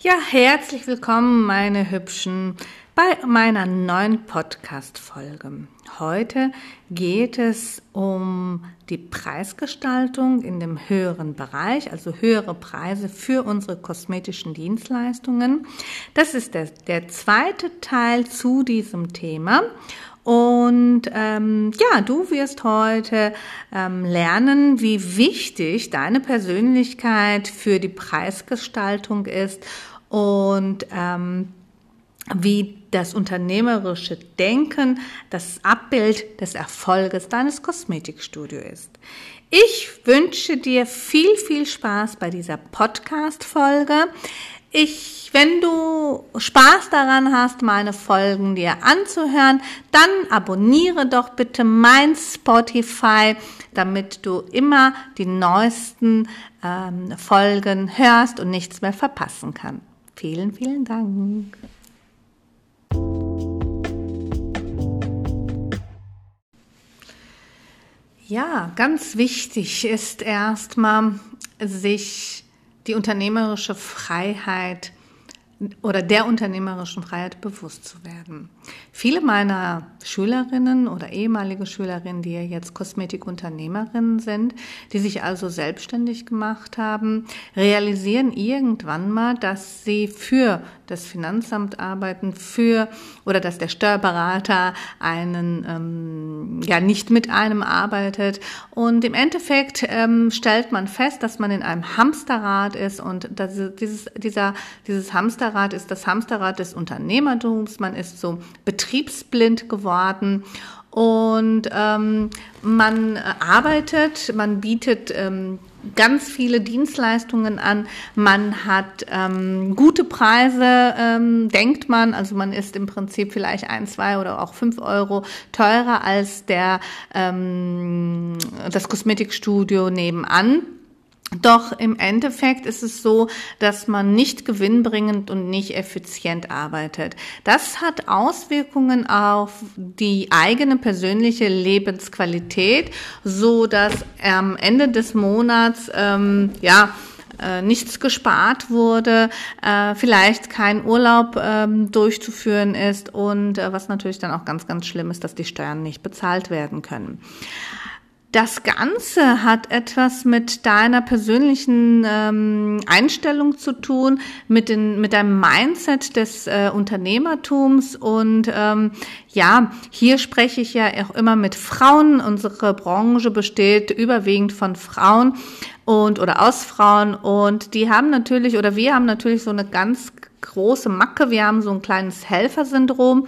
Ja, herzlich willkommen, meine Hübschen, bei meiner neuen Podcast-Folge. Heute geht es um die Preisgestaltung in dem höheren Bereich, also höhere Preise für unsere kosmetischen Dienstleistungen. Das ist der, der zweite Teil zu diesem Thema. Und ähm, ja, du wirst heute ähm, lernen, wie wichtig deine Persönlichkeit für die Preisgestaltung ist und ähm, wie das unternehmerische Denken das Abbild des Erfolges deines Kosmetikstudios ist. Ich wünsche dir viel, viel Spaß bei dieser Podcast-Folge. Ich, wenn du Spaß daran hast, meine Folgen dir anzuhören, dann abonniere doch bitte mein Spotify, damit du immer die neuesten ähm, Folgen hörst und nichts mehr verpassen kannst. Vielen, vielen Dank. Ja, ganz wichtig ist erstmal, sich die unternehmerische Freiheit oder der unternehmerischen Freiheit bewusst zu werden. Viele meiner Schülerinnen oder ehemalige Schülerinnen, die ja jetzt Kosmetikunternehmerinnen sind, die sich also selbstständig gemacht haben, realisieren irgendwann mal, dass sie für das Finanzamt arbeiten, für oder dass der Steuerberater einen ähm, ja nicht mit einem arbeitet und im Endeffekt ähm, stellt man fest, dass man in einem Hamsterrad ist und dass dieses dieser dieses Hamsterrad ist das Hamsterrad des Unternehmertums. Man ist so betriebsblind geworden und ähm, man arbeitet, man bietet ähm, ganz viele Dienstleistungen an. Man hat ähm, gute Preise, ähm, denkt man. Also man ist im Prinzip vielleicht ein, zwei oder auch fünf Euro teurer als der ähm, das Kosmetikstudio nebenan. Doch im Endeffekt ist es so, dass man nicht gewinnbringend und nicht effizient arbeitet. Das hat Auswirkungen auf die eigene persönliche Lebensqualität, so dass am Ende des Monats ähm, ja äh, nichts gespart wurde, äh, vielleicht kein Urlaub ähm, durchzuführen ist und äh, was natürlich dann auch ganz, ganz schlimm ist, dass die Steuern nicht bezahlt werden können. Das Ganze hat etwas mit deiner persönlichen ähm, Einstellung zu tun, mit, den, mit deinem Mindset des äh, Unternehmertums. Und ähm, ja, hier spreche ich ja auch immer mit Frauen. Unsere Branche besteht überwiegend von Frauen und oder aus Frauen. Und die haben natürlich, oder wir haben natürlich so eine ganz große Macke. Wir haben so ein kleines Helfersyndrom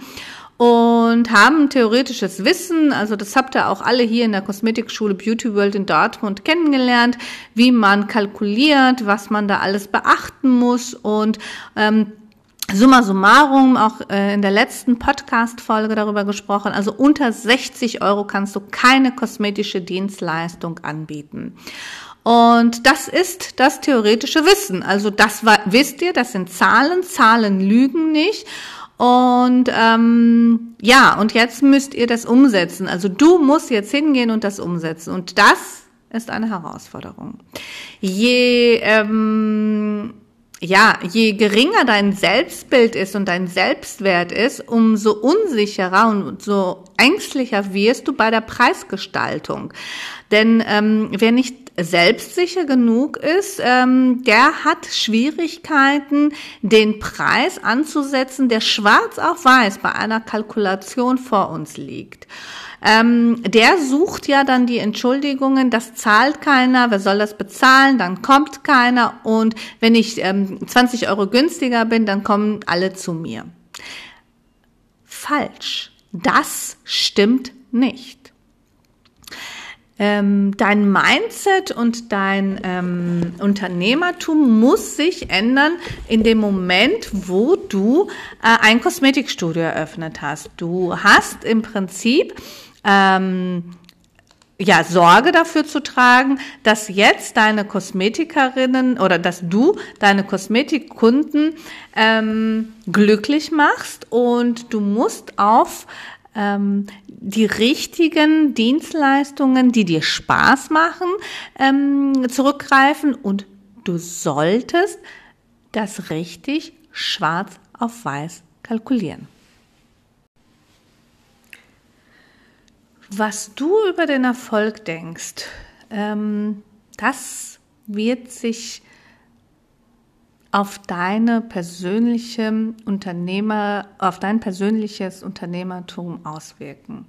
und haben theoretisches Wissen, also das habt ihr auch alle hier in der Kosmetikschule Beauty World in Dortmund kennengelernt, wie man kalkuliert, was man da alles beachten muss und ähm, Summa summarum, auch äh, in der letzten Podcast-Folge darüber gesprochen, also unter 60 Euro kannst du keine kosmetische Dienstleistung anbieten. Und das ist das theoretische Wissen. Also das wisst ihr, das sind Zahlen, Zahlen lügen nicht. Und ähm, ja, und jetzt müsst ihr das umsetzen. Also du musst jetzt hingehen und das umsetzen. Und das ist eine Herausforderung. Je ähm, ja, je geringer dein Selbstbild ist und dein Selbstwert ist, umso unsicherer und so ängstlicher wirst du bei der Preisgestaltung. Denn ähm, wer nicht selbstsicher genug ist, ähm, der hat Schwierigkeiten, den Preis anzusetzen, der schwarz auf weiß bei einer Kalkulation vor uns liegt. Ähm, der sucht ja dann die Entschuldigungen, das zahlt keiner, wer soll das bezahlen, dann kommt keiner und wenn ich ähm, 20 Euro günstiger bin, dann kommen alle zu mir. Falsch. Das stimmt nicht ähm, dein Mindset und dein ähm, Unternehmertum muss sich ändern in dem Moment, wo du äh, ein Kosmetikstudio eröffnet hast. Du hast im Prinzip ähm, ja, Sorge dafür zu tragen, dass jetzt deine Kosmetikerinnen oder dass du deine Kosmetikkunden ähm, glücklich machst und du musst auf ähm, die richtigen Dienstleistungen, die dir Spaß machen, ähm, zurückgreifen und du solltest das richtig schwarz auf weiß kalkulieren. Was du über den Erfolg denkst, ähm, das wird sich auf deine persönliche Unternehmer, auf dein persönliches Unternehmertum auswirken.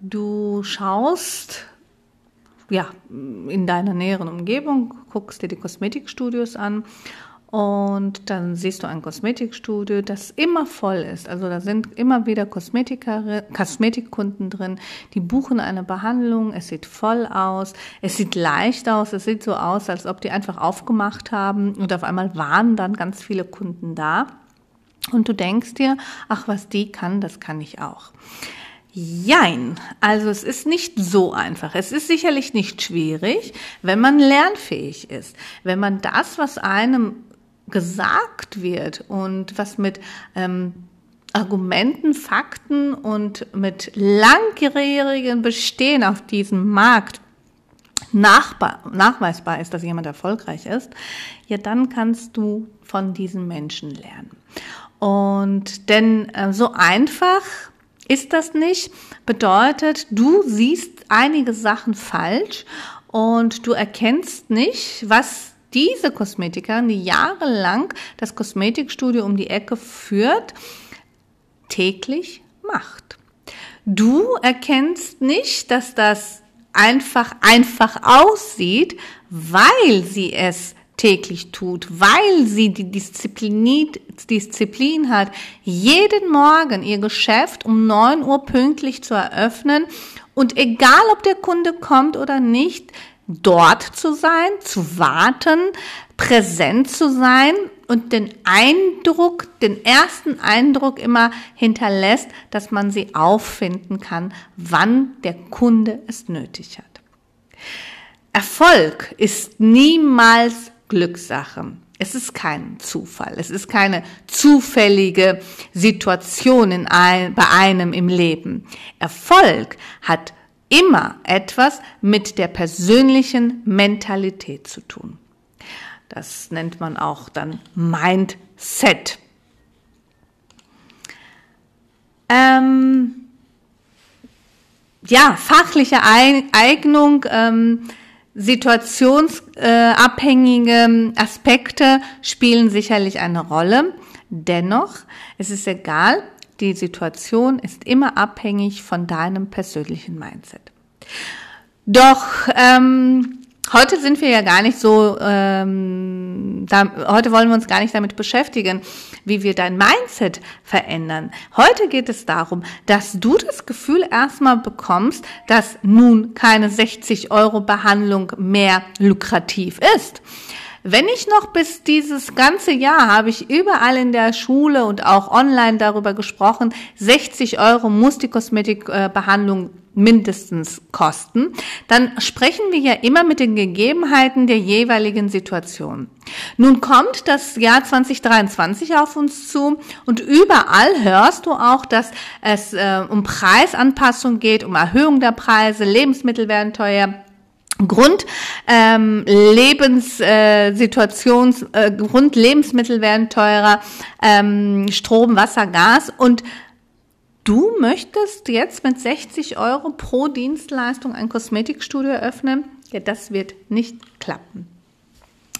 Du schaust ja in deiner näheren Umgebung, guckst dir die Kosmetikstudios an und dann siehst du ein Kosmetikstudio, das immer voll ist. Also da sind immer wieder Kosmetikkunden drin, die buchen eine Behandlung, es sieht voll aus, es sieht leicht aus, es sieht so aus, als ob die einfach aufgemacht haben und auf einmal waren dann ganz viele Kunden da. Und du denkst dir, ach, was die kann, das kann ich auch. Jein. Also es ist nicht so einfach. Es ist sicherlich nicht schwierig, wenn man lernfähig ist. Wenn man das, was einem gesagt wird und was mit ähm, Argumenten, Fakten und mit langjährigen Bestehen auf diesem Markt nachweisbar ist, dass jemand erfolgreich ist, ja, dann kannst du von diesen Menschen lernen. Und denn äh, so einfach ist das nicht, bedeutet, du siehst einige Sachen falsch und du erkennst nicht, was diese Kosmetikerin, die jahrelang das Kosmetikstudio um die Ecke führt, täglich macht. Du erkennst nicht, dass das einfach einfach aussieht, weil sie es täglich tut, weil sie die Disziplin, Disziplin hat, jeden Morgen ihr Geschäft um neun Uhr pünktlich zu eröffnen und egal ob der Kunde kommt oder nicht, dort zu sein, zu warten, präsent zu sein und den Eindruck, den ersten Eindruck immer hinterlässt, dass man sie auffinden kann, wann der Kunde es nötig hat. Erfolg ist niemals Glückssache. Es ist kein Zufall. Es ist keine zufällige Situation in ein, bei einem im Leben. Erfolg hat immer etwas mit der persönlichen Mentalität zu tun. Das nennt man auch dann Mindset. Ähm, ja, fachliche Eignung, ähm, situationsabhängige Aspekte spielen sicherlich eine Rolle. Dennoch, es ist egal, die Situation ist immer abhängig von deinem persönlichen Mindset. Doch ähm, heute sind wir ja gar nicht so, ähm, da, heute wollen wir uns gar nicht damit beschäftigen, wie wir dein Mindset verändern. Heute geht es darum, dass du das Gefühl erstmal bekommst, dass nun keine 60 Euro Behandlung mehr lukrativ ist. Wenn ich noch bis dieses ganze Jahr habe ich überall in der Schule und auch online darüber gesprochen, 60 Euro muss die Kosmetikbehandlung mindestens kosten, dann sprechen wir ja immer mit den Gegebenheiten der jeweiligen Situation. Nun kommt das Jahr 2023 auf uns zu und überall hörst du auch, dass es äh, um Preisanpassung geht, um Erhöhung der Preise, Lebensmittel werden teuer, Grundlebenssituations, äh, äh, Grundlebensmittel werden teurer, ähm, Strom, Wasser, Gas und du möchtest jetzt mit 60 Euro pro Dienstleistung ein Kosmetikstudio eröffnen? Ja, das wird nicht klappen.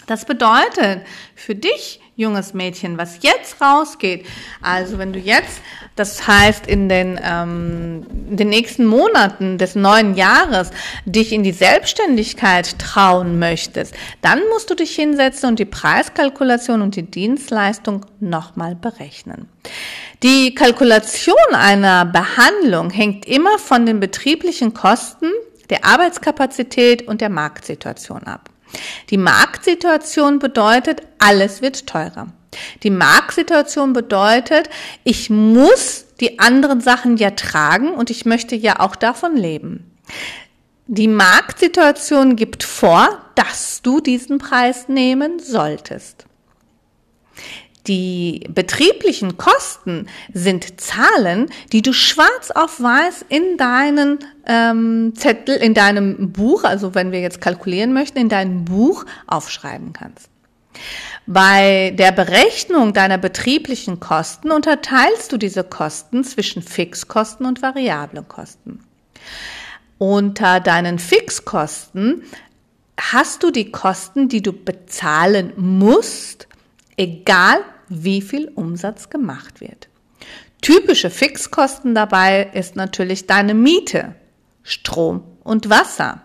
Das bedeutet für dich, junges Mädchen, was jetzt rausgeht, also wenn du jetzt, das heißt in den, ähm, in den nächsten Monaten des neuen Jahres, dich in die Selbstständigkeit trauen möchtest, dann musst du dich hinsetzen und die Preiskalkulation und die Dienstleistung nochmal berechnen. Die Kalkulation einer Behandlung hängt immer von den betrieblichen Kosten, der Arbeitskapazität und der Marktsituation ab. Die Marktsituation bedeutet, alles wird teurer. Die Marktsituation bedeutet, ich muss die anderen Sachen ja tragen und ich möchte ja auch davon leben. Die Marktsituation gibt vor, dass du diesen Preis nehmen solltest. Die betrieblichen Kosten sind Zahlen, die du schwarz auf weiß in deinen ähm, Zettel, in deinem Buch, also wenn wir jetzt kalkulieren möchten, in deinem Buch aufschreiben kannst. Bei der Berechnung deiner betrieblichen Kosten unterteilst du diese Kosten zwischen Fixkosten und variablen Kosten. Unter deinen Fixkosten hast du die Kosten, die du bezahlen musst, egal wie viel Umsatz gemacht wird. Typische Fixkosten dabei ist natürlich deine Miete, Strom und Wasser.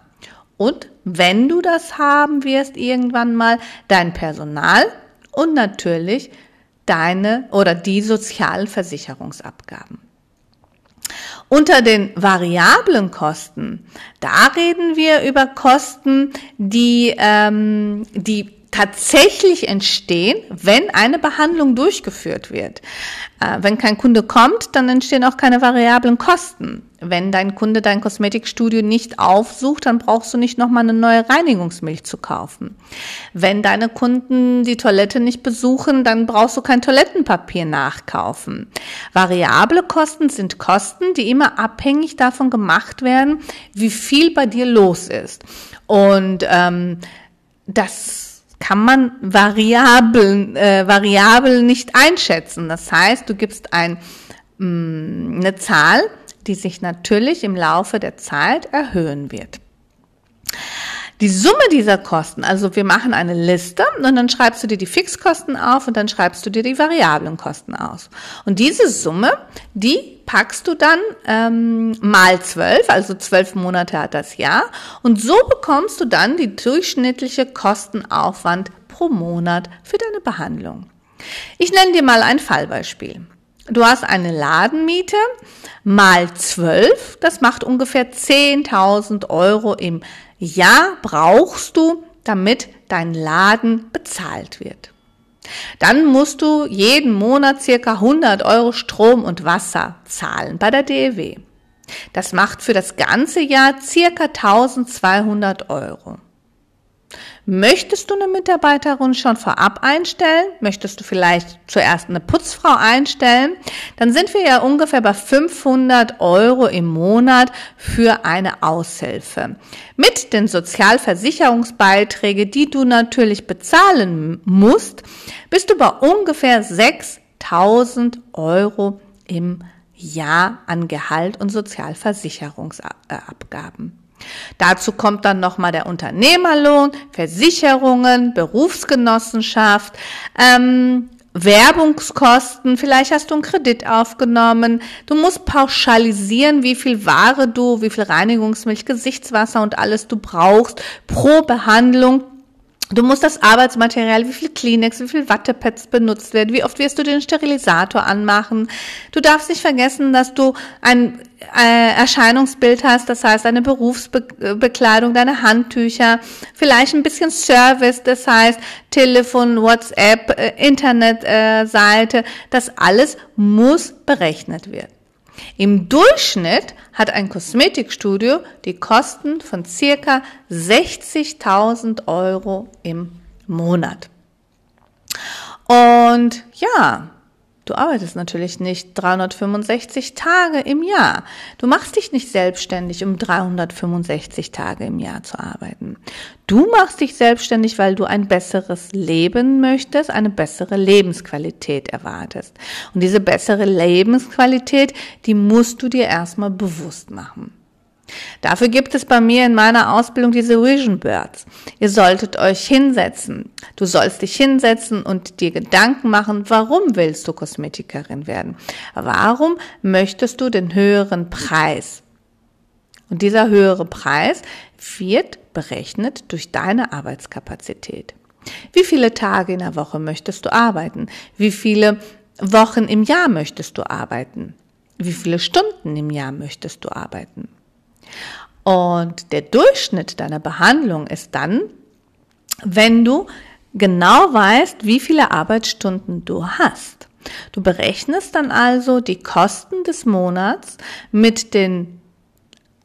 Und wenn du das haben wirst, irgendwann mal dein Personal und natürlich deine oder die Sozialversicherungsabgaben. Unter den variablen Kosten, da reden wir über Kosten, die, ähm, die tatsächlich entstehen, wenn eine Behandlung durchgeführt wird. Äh, wenn kein Kunde kommt, dann entstehen auch keine variablen Kosten. Wenn dein Kunde dein Kosmetikstudio nicht aufsucht, dann brauchst du nicht nochmal eine neue Reinigungsmilch zu kaufen. Wenn deine Kunden die Toilette nicht besuchen, dann brauchst du kein Toilettenpapier nachkaufen. Variable Kosten sind Kosten, die immer abhängig davon gemacht werden, wie viel bei dir los ist. Und ähm, das kann man Variablen, äh, Variablen nicht einschätzen. Das heißt, du gibst ein, mh, mm, eine Zahl, die sich natürlich im Laufe der Zeit erhöhen wird. Die Summe dieser Kosten, also wir machen eine Liste und dann schreibst du dir die Fixkosten auf und dann schreibst du dir die variablen Kosten aus. Und diese Summe, die packst du dann ähm, mal zwölf, also zwölf Monate hat das Jahr. Und so bekommst du dann die durchschnittliche Kostenaufwand pro Monat für deine Behandlung. Ich nenne dir mal ein Fallbeispiel. Du hast eine Ladenmiete mal zwölf, das macht ungefähr 10.000 Euro im Jahr brauchst du, damit dein Laden bezahlt wird. Dann musst du jeden Monat circa 100 Euro Strom und Wasser zahlen bei der DEW. Das macht für das ganze Jahr circa 1200 Euro. Möchtest du eine Mitarbeiterin schon vorab einstellen? Möchtest du vielleicht zuerst eine Putzfrau einstellen? Dann sind wir ja ungefähr bei 500 Euro im Monat für eine Aushilfe. Mit den Sozialversicherungsbeiträgen, die du natürlich bezahlen musst, bist du bei ungefähr 6000 Euro im Jahr an Gehalt und Sozialversicherungsabgaben. Dazu kommt dann nochmal der Unternehmerlohn, Versicherungen, Berufsgenossenschaft, ähm, Werbungskosten, vielleicht hast du einen Kredit aufgenommen. Du musst pauschalisieren, wie viel Ware du, wie viel Reinigungsmilch, Gesichtswasser und alles du brauchst pro Behandlung. Du musst das Arbeitsmaterial, wie viel Kleenex, wie viel Wattepads benutzt werden, wie oft wirst du den Sterilisator anmachen. Du darfst nicht vergessen, dass du ein äh, Erscheinungsbild hast, das heißt eine Berufsbekleidung, deine Handtücher, vielleicht ein bisschen Service, das heißt Telefon, WhatsApp, äh, Internetseite, das alles muss berechnet werden. Im Durchschnitt hat ein Kosmetikstudio die Kosten von circa 60.000 Euro im Monat. Und ja, Du arbeitest natürlich nicht 365 Tage im Jahr. Du machst dich nicht selbstständig, um 365 Tage im Jahr zu arbeiten. Du machst dich selbstständig, weil du ein besseres Leben möchtest, eine bessere Lebensqualität erwartest. Und diese bessere Lebensqualität, die musst du dir erstmal bewusst machen. Dafür gibt es bei mir in meiner Ausbildung diese Vision Birds. Ihr solltet euch hinsetzen. Du sollst dich hinsetzen und dir Gedanken machen, warum willst du Kosmetikerin werden? Warum möchtest du den höheren Preis? Und dieser höhere Preis wird berechnet durch deine Arbeitskapazität. Wie viele Tage in der Woche möchtest du arbeiten? Wie viele Wochen im Jahr möchtest du arbeiten? Wie viele Stunden im Jahr möchtest du arbeiten? Und der Durchschnitt deiner Behandlung ist dann, wenn du genau weißt, wie viele Arbeitsstunden du hast. Du berechnest dann also die Kosten des Monats mit den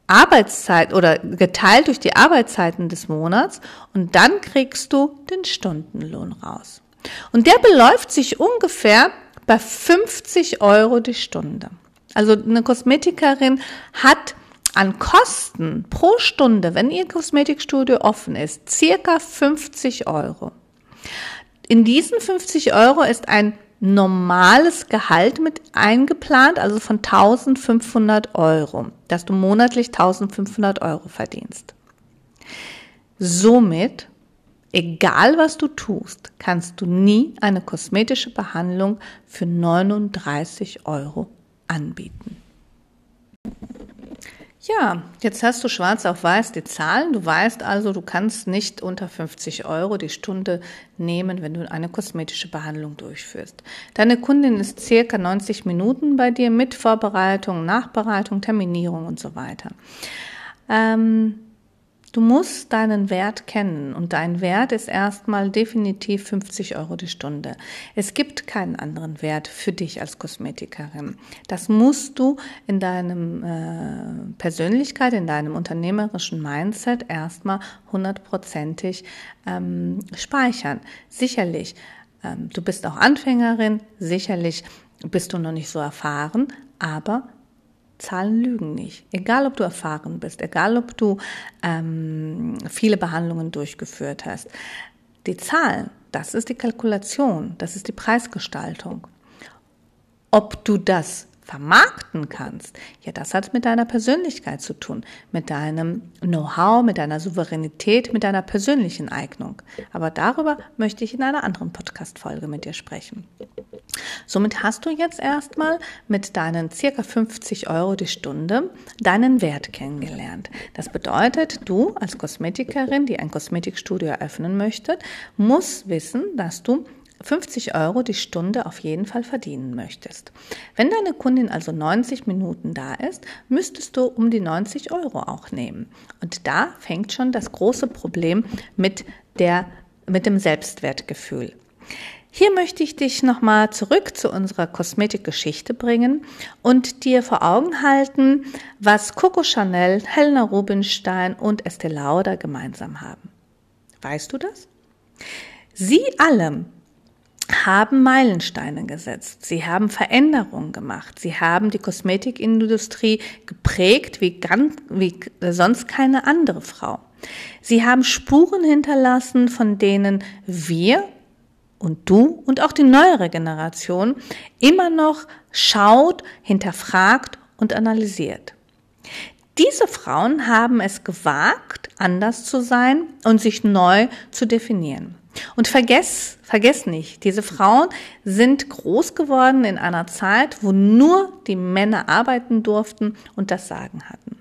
Arbeitszeit oder geteilt durch die Arbeitszeiten des Monats und dann kriegst du den Stundenlohn raus. Und der beläuft sich ungefähr bei 50 Euro die Stunde. Also eine Kosmetikerin hat an Kosten pro Stunde, wenn Ihr Kosmetikstudio offen ist, circa 50 Euro. In diesen 50 Euro ist ein normales Gehalt mit eingeplant, also von 1500 Euro, dass du monatlich 1500 Euro verdienst. Somit, egal was du tust, kannst du nie eine kosmetische Behandlung für 39 Euro anbieten. Ja, jetzt hast du schwarz auf weiß die Zahlen. Du weißt also, du kannst nicht unter 50 Euro die Stunde nehmen, wenn du eine kosmetische Behandlung durchführst. Deine Kundin ist circa 90 Minuten bei dir mit Vorbereitung, Nachbereitung, Terminierung und so weiter. Ähm, Du musst deinen Wert kennen und dein Wert ist erstmal definitiv 50 Euro die Stunde. Es gibt keinen anderen Wert für dich als Kosmetikerin. Das musst du in deinem äh, Persönlichkeit, in deinem unternehmerischen Mindset erstmal hundertprozentig ähm, speichern. Sicherlich, ähm, du bist auch Anfängerin, sicherlich bist du noch nicht so erfahren, aber Zahlen lügen nicht. Egal, ob du erfahren bist, egal, ob du ähm, viele Behandlungen durchgeführt hast. Die Zahlen, das ist die Kalkulation, das ist die Preisgestaltung. Ob du das vermarkten kannst, ja, das hat mit deiner Persönlichkeit zu tun, mit deinem Know-how, mit deiner Souveränität, mit deiner persönlichen Eignung. Aber darüber möchte ich in einer anderen Podcast-Folge mit dir sprechen. Somit hast du jetzt erstmal mit deinen circa 50 Euro die Stunde deinen Wert kennengelernt. Das bedeutet, du als Kosmetikerin, die ein Kosmetikstudio eröffnen möchte, musst wissen, dass du 50 Euro die Stunde auf jeden Fall verdienen möchtest. Wenn deine Kundin also 90 Minuten da ist, müsstest du um die 90 Euro auch nehmen. Und da fängt schon das große Problem mit, der, mit dem Selbstwertgefühl. Hier möchte ich dich nochmal zurück zu unserer Kosmetikgeschichte bringen und dir vor Augen halten, was Coco Chanel, Helena Rubinstein und Estee Lauder gemeinsam haben. Weißt du das? Sie alle haben Meilensteine gesetzt. Sie haben Veränderungen gemacht. Sie haben die Kosmetikindustrie geprägt wie, ganz, wie sonst keine andere Frau. Sie haben Spuren hinterlassen, von denen wir und du und auch die neuere Generation immer noch schaut, hinterfragt und analysiert. Diese Frauen haben es gewagt, anders zu sein und sich neu zu definieren. Und vergess, vergess nicht, diese Frauen sind groß geworden in einer Zeit, wo nur die Männer arbeiten durften und das Sagen hatten.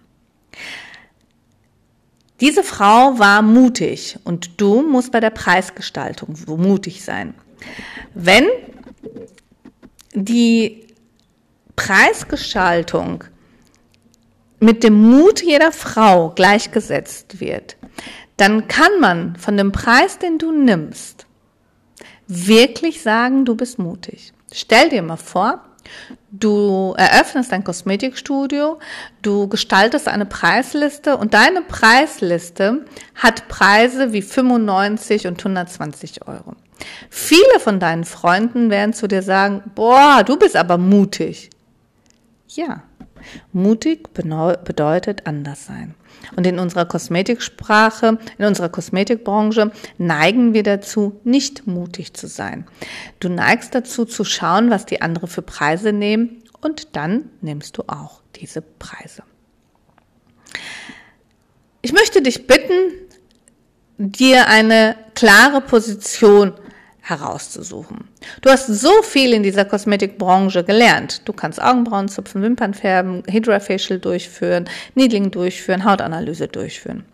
Diese Frau war mutig und du musst bei der Preisgestaltung mutig sein. Wenn die Preisgestaltung mit dem Mut jeder Frau gleichgesetzt wird, dann kann man von dem Preis, den du nimmst, wirklich sagen, du bist mutig. Stell dir mal vor, Du eröffnest ein Kosmetikstudio, du gestaltest eine Preisliste und deine Preisliste hat Preise wie 95 und 120 Euro. Viele von deinen Freunden werden zu dir sagen, boah, du bist aber mutig. Ja, mutig bedeutet anders sein. Und in unserer Kosmetiksprache, in unserer Kosmetikbranche neigen wir dazu, nicht mutig zu sein. Du neigst dazu zu schauen, was die anderen für Preise nehmen und dann nimmst du auch diese Preise. Ich möchte dich bitten, dir eine klare Position herauszusuchen. Du hast so viel in dieser Kosmetikbranche gelernt. Du kannst Augenbrauen zupfen, Wimpern färben, Hydrafacial durchführen, Needling durchführen, Hautanalyse durchführen.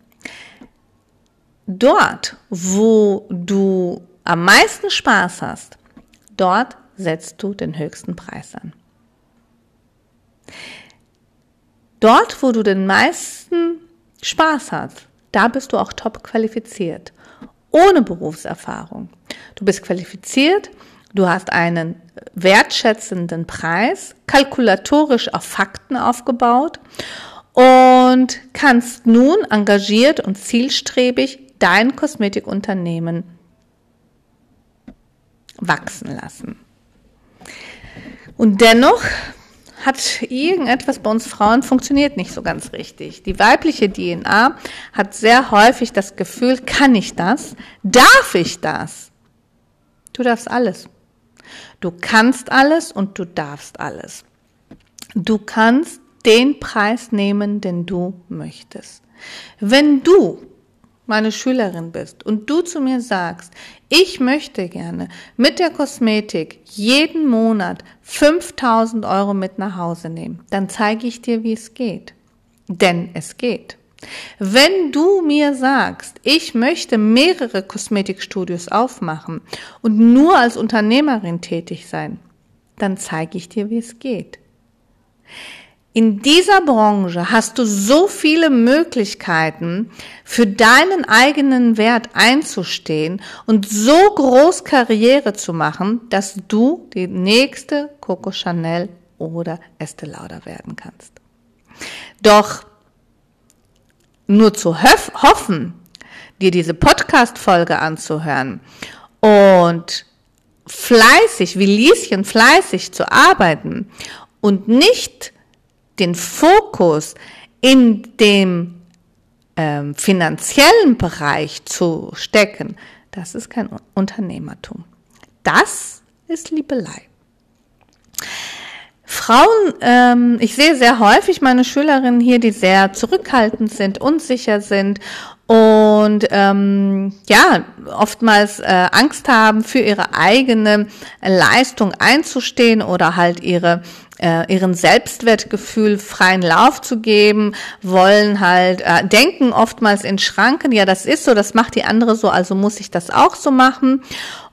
Dort, wo du am meisten Spaß hast, dort setzt du den höchsten Preis an. Dort, wo du den meisten Spaß hast, da bist du auch top qualifiziert ohne Berufserfahrung. Du bist qualifiziert, du hast einen wertschätzenden Preis, kalkulatorisch auf Fakten aufgebaut und kannst nun engagiert und zielstrebig dein Kosmetikunternehmen wachsen lassen. Und dennoch hat irgendetwas bei uns Frauen funktioniert nicht so ganz richtig. Die weibliche DNA hat sehr häufig das Gefühl, kann ich das? Darf ich das? Du darfst alles. Du kannst alles und du darfst alles. Du kannst den Preis nehmen, den du möchtest. Wenn du meine Schülerin bist und du zu mir sagst, ich möchte gerne mit der Kosmetik jeden Monat 5000 Euro mit nach Hause nehmen, dann zeige ich dir, wie es geht. Denn es geht. Wenn du mir sagst, ich möchte mehrere Kosmetikstudios aufmachen und nur als Unternehmerin tätig sein, dann zeige ich dir, wie es geht. In dieser Branche hast du so viele Möglichkeiten, für deinen eigenen Wert einzustehen und so groß Karriere zu machen, dass du die nächste Coco Chanel oder Estee Lauder werden kannst. Doch nur zu hoffen, dir diese Podcast-Folge anzuhören und fleißig, wie Lieschen fleißig zu arbeiten und nicht den Fokus in dem ähm, finanziellen Bereich zu stecken, das ist kein Unternehmertum. Das ist Liebelei. Frauen, ähm, ich sehe sehr häufig meine Schülerinnen hier, die sehr zurückhaltend sind, unsicher sind und ähm, ja oftmals äh, Angst haben, für ihre eigene Leistung einzustehen oder halt ihre äh, ihren Selbstwertgefühl freien Lauf zu geben, wollen halt äh, denken oftmals in Schranken. Ja, das ist so, das macht die andere so, also muss ich das auch so machen.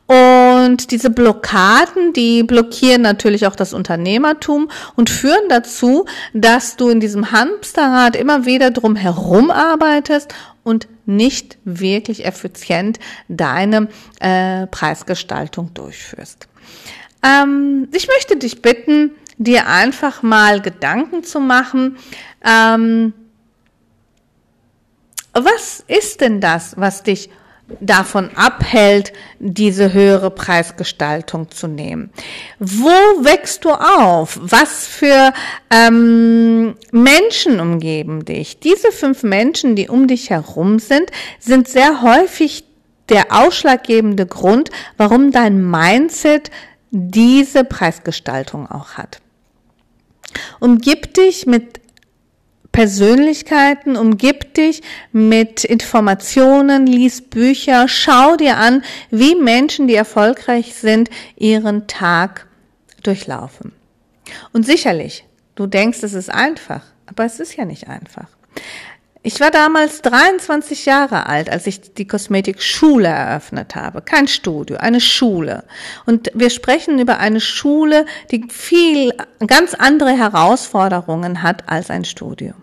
Und diese Blockaden, die blockieren natürlich auch das Unternehmertum und führen dazu, dass du in diesem Hamsterrad immer wieder drum herum arbeitest und nicht wirklich effizient deine äh, Preisgestaltung durchführst. Ähm, ich möchte dich bitten, dir einfach mal Gedanken zu machen, ähm, was ist denn das, was dich davon abhält, diese höhere Preisgestaltung zu nehmen. Wo wächst du auf? Was für ähm, Menschen umgeben dich? Diese fünf Menschen, die um dich herum sind, sind sehr häufig der ausschlaggebende Grund, warum dein Mindset diese Preisgestaltung auch hat. Umgib dich mit Persönlichkeiten, umgib dich mit Informationen, lies Bücher, schau dir an, wie Menschen, die erfolgreich sind, ihren Tag durchlaufen. Und sicherlich, du denkst, es ist einfach, aber es ist ja nicht einfach. Ich war damals 23 Jahre alt, als ich die Kosmetikschule eröffnet habe. Kein Studio, eine Schule. Und wir sprechen über eine Schule, die viel, ganz andere Herausforderungen hat als ein Studio.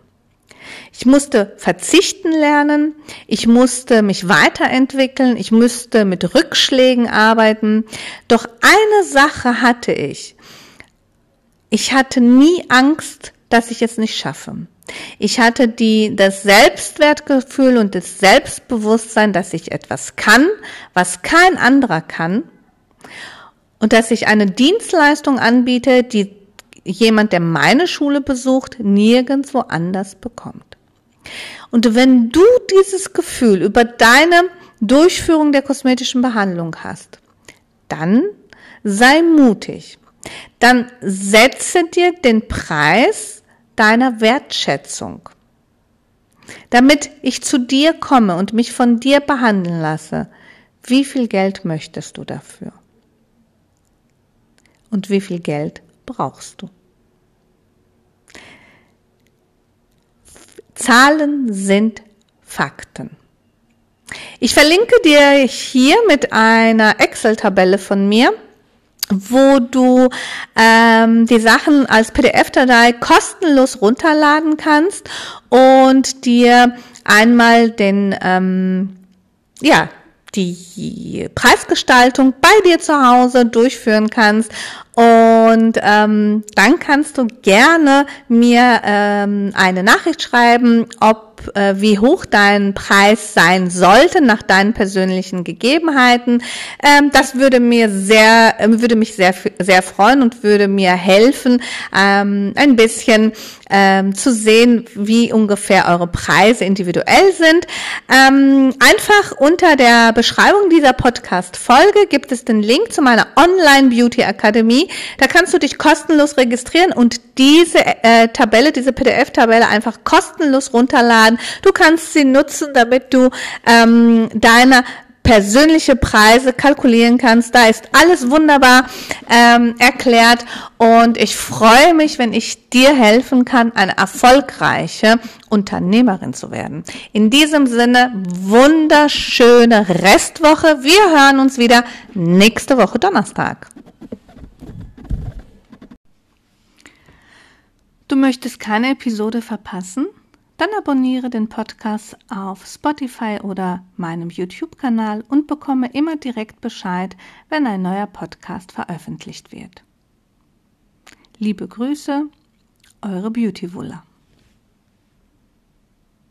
Ich musste verzichten lernen, ich musste mich weiterentwickeln, ich musste mit Rückschlägen arbeiten. Doch eine Sache hatte ich. Ich hatte nie Angst, dass ich es nicht schaffe. Ich hatte die, das Selbstwertgefühl und das Selbstbewusstsein, dass ich etwas kann, was kein anderer kann. Und dass ich eine Dienstleistung anbiete, die jemand, der meine Schule besucht, nirgendwo anders bekommt. Und wenn du dieses Gefühl über deine Durchführung der kosmetischen Behandlung hast, dann sei mutig. Dann setze dir den Preis deiner Wertschätzung. Damit ich zu dir komme und mich von dir behandeln lasse, wie viel Geld möchtest du dafür? Und wie viel Geld brauchst du? Zahlen sind Fakten. Ich verlinke dir hier mit einer Excel-Tabelle von mir, wo du ähm, die Sachen als PDF-Datei kostenlos runterladen kannst und dir einmal den ähm, ja die Preisgestaltung bei dir zu Hause durchführen kannst. Und ähm, dann kannst du gerne mir ähm, eine Nachricht schreiben, ob äh, wie hoch dein Preis sein sollte nach deinen persönlichen Gegebenheiten. Ähm, das würde mir sehr, äh, würde mich sehr, sehr freuen und würde mir helfen, ähm, ein bisschen ähm, zu sehen, wie ungefähr eure Preise individuell sind. Ähm, einfach unter der Beschreibung dieser Podcast-Folge gibt es den Link zu meiner Online-Beauty-Akademie. Da kannst du dich kostenlos registrieren und diese äh, Tabelle, diese PDF-Tabelle einfach kostenlos runterladen. Du kannst sie nutzen, damit du ähm, deine persönliche Preise kalkulieren kannst. Da ist alles wunderbar ähm, erklärt und ich freue mich, wenn ich dir helfen kann, eine erfolgreiche Unternehmerin zu werden. In diesem Sinne, wunderschöne Restwoche. Wir hören uns wieder nächste Woche Donnerstag. Du möchtest keine Episode verpassen? Dann abonniere den Podcast auf Spotify oder meinem YouTube-Kanal und bekomme immer direkt Bescheid, wenn ein neuer Podcast veröffentlicht wird. Liebe Grüße, eure Beauty Wuller.